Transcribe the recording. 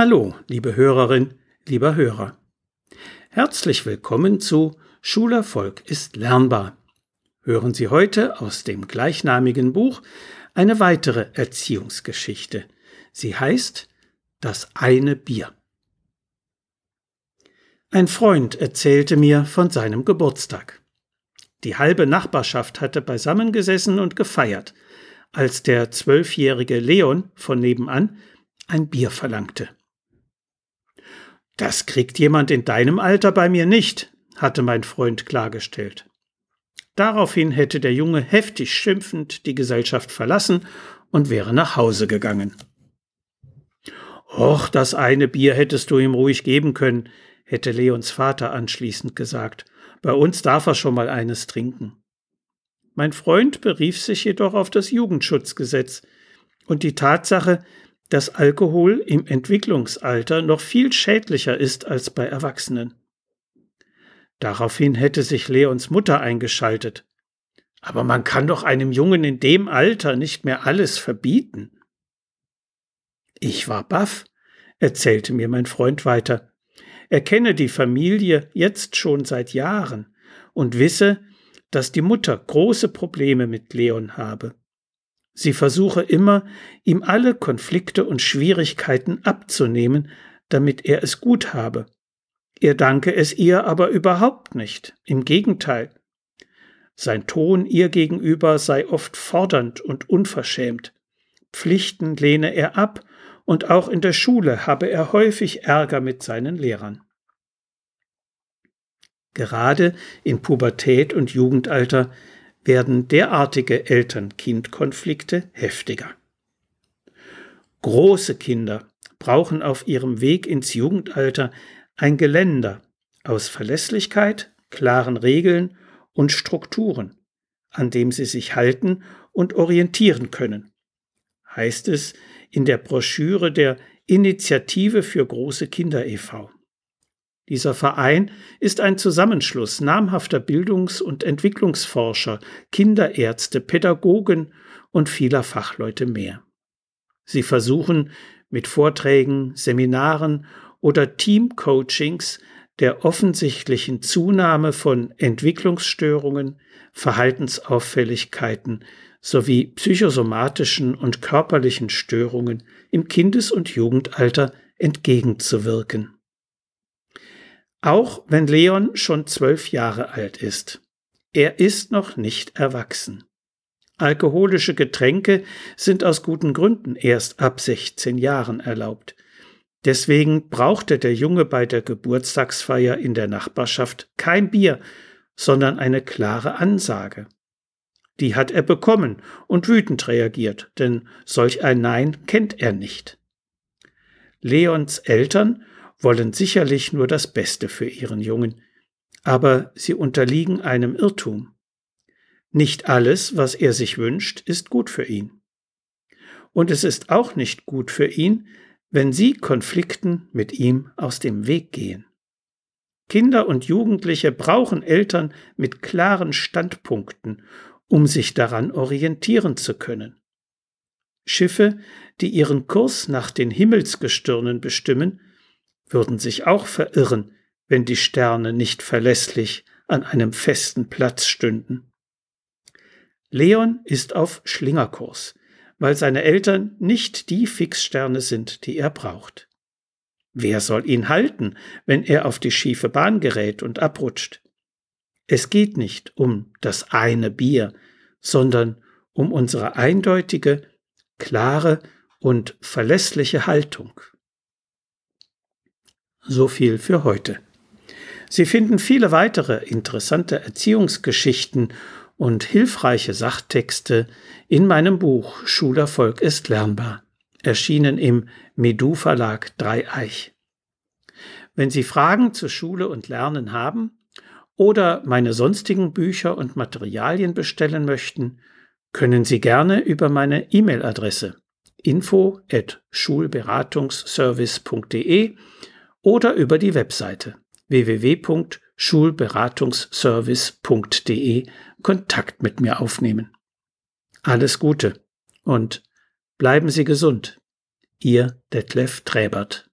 Hallo, liebe Hörerin, lieber Hörer. Herzlich willkommen zu Schulerfolg ist lernbar. Hören Sie heute aus dem gleichnamigen Buch eine weitere Erziehungsgeschichte. Sie heißt Das eine Bier. Ein Freund erzählte mir von seinem Geburtstag. Die halbe Nachbarschaft hatte beisammengesessen und gefeiert, als der zwölfjährige Leon von nebenan ein Bier verlangte. Das kriegt jemand in deinem Alter bei mir nicht, hatte mein Freund klargestellt. Daraufhin hätte der Junge heftig schimpfend die Gesellschaft verlassen und wäre nach Hause gegangen. Och, das eine Bier hättest du ihm ruhig geben können, hätte Leons Vater anschließend gesagt. Bei uns darf er schon mal eines trinken. Mein Freund berief sich jedoch auf das Jugendschutzgesetz und die Tatsache, dass Alkohol im Entwicklungsalter noch viel schädlicher ist als bei Erwachsenen. Daraufhin hätte sich Leons Mutter eingeschaltet. Aber man kann doch einem Jungen in dem Alter nicht mehr alles verbieten. Ich war baff, erzählte mir mein Freund weiter. Er kenne die Familie jetzt schon seit Jahren und wisse, dass die Mutter große Probleme mit Leon habe. Sie versuche immer, ihm alle Konflikte und Schwierigkeiten abzunehmen, damit er es gut habe. Er danke es ihr aber überhaupt nicht, im Gegenteil. Sein Ton ihr gegenüber sei oft fordernd und unverschämt. Pflichten lehne er ab, und auch in der Schule habe er häufig Ärger mit seinen Lehrern. Gerade in Pubertät und Jugendalter werden derartige Eltern-Kind-Konflikte heftiger. Große Kinder brauchen auf ihrem Weg ins Jugendalter ein Geländer aus Verlässlichkeit, klaren Regeln und Strukturen, an dem sie sich halten und orientieren können, heißt es in der Broschüre der Initiative für große Kinder e.V. Dieser Verein ist ein Zusammenschluss namhafter Bildungs- und Entwicklungsforscher, Kinderärzte, Pädagogen und vieler Fachleute mehr. Sie versuchen mit Vorträgen, Seminaren oder Teamcoachings der offensichtlichen Zunahme von Entwicklungsstörungen, Verhaltensauffälligkeiten sowie psychosomatischen und körperlichen Störungen im Kindes- und Jugendalter entgegenzuwirken. Auch wenn Leon schon zwölf Jahre alt ist. Er ist noch nicht erwachsen. Alkoholische Getränke sind aus guten Gründen erst ab 16 Jahren erlaubt. Deswegen brauchte der Junge bei der Geburtstagsfeier in der Nachbarschaft kein Bier, sondern eine klare Ansage. Die hat er bekommen und wütend reagiert, denn solch ein Nein kennt er nicht. Leons Eltern wollen sicherlich nur das Beste für ihren Jungen, aber sie unterliegen einem Irrtum. Nicht alles, was er sich wünscht, ist gut für ihn. Und es ist auch nicht gut für ihn, wenn sie Konflikten mit ihm aus dem Weg gehen. Kinder und Jugendliche brauchen Eltern mit klaren Standpunkten, um sich daran orientieren zu können. Schiffe, die ihren Kurs nach den Himmelsgestirnen bestimmen, würden sich auch verirren, wenn die Sterne nicht verlässlich an einem festen Platz stünden. Leon ist auf Schlingerkurs, weil seine Eltern nicht die Fixsterne sind, die er braucht. Wer soll ihn halten, wenn er auf die schiefe Bahn gerät und abrutscht? Es geht nicht um das eine Bier, sondern um unsere eindeutige, klare und verlässliche Haltung. So viel für heute. Sie finden viele weitere interessante Erziehungsgeschichten und hilfreiche Sachtexte in meinem Buch Schulerfolg ist lernbar, erschienen im Medu Verlag Dreieich. Wenn Sie Fragen zu Schule und Lernen haben oder meine sonstigen Bücher und Materialien bestellen möchten, können Sie gerne über meine E-Mail-Adresse info at schulberatungsservice.de oder über die Webseite www.schulberatungsservice.de Kontakt mit mir aufnehmen. Alles Gute und bleiben Sie gesund. Ihr Detlef Träbert.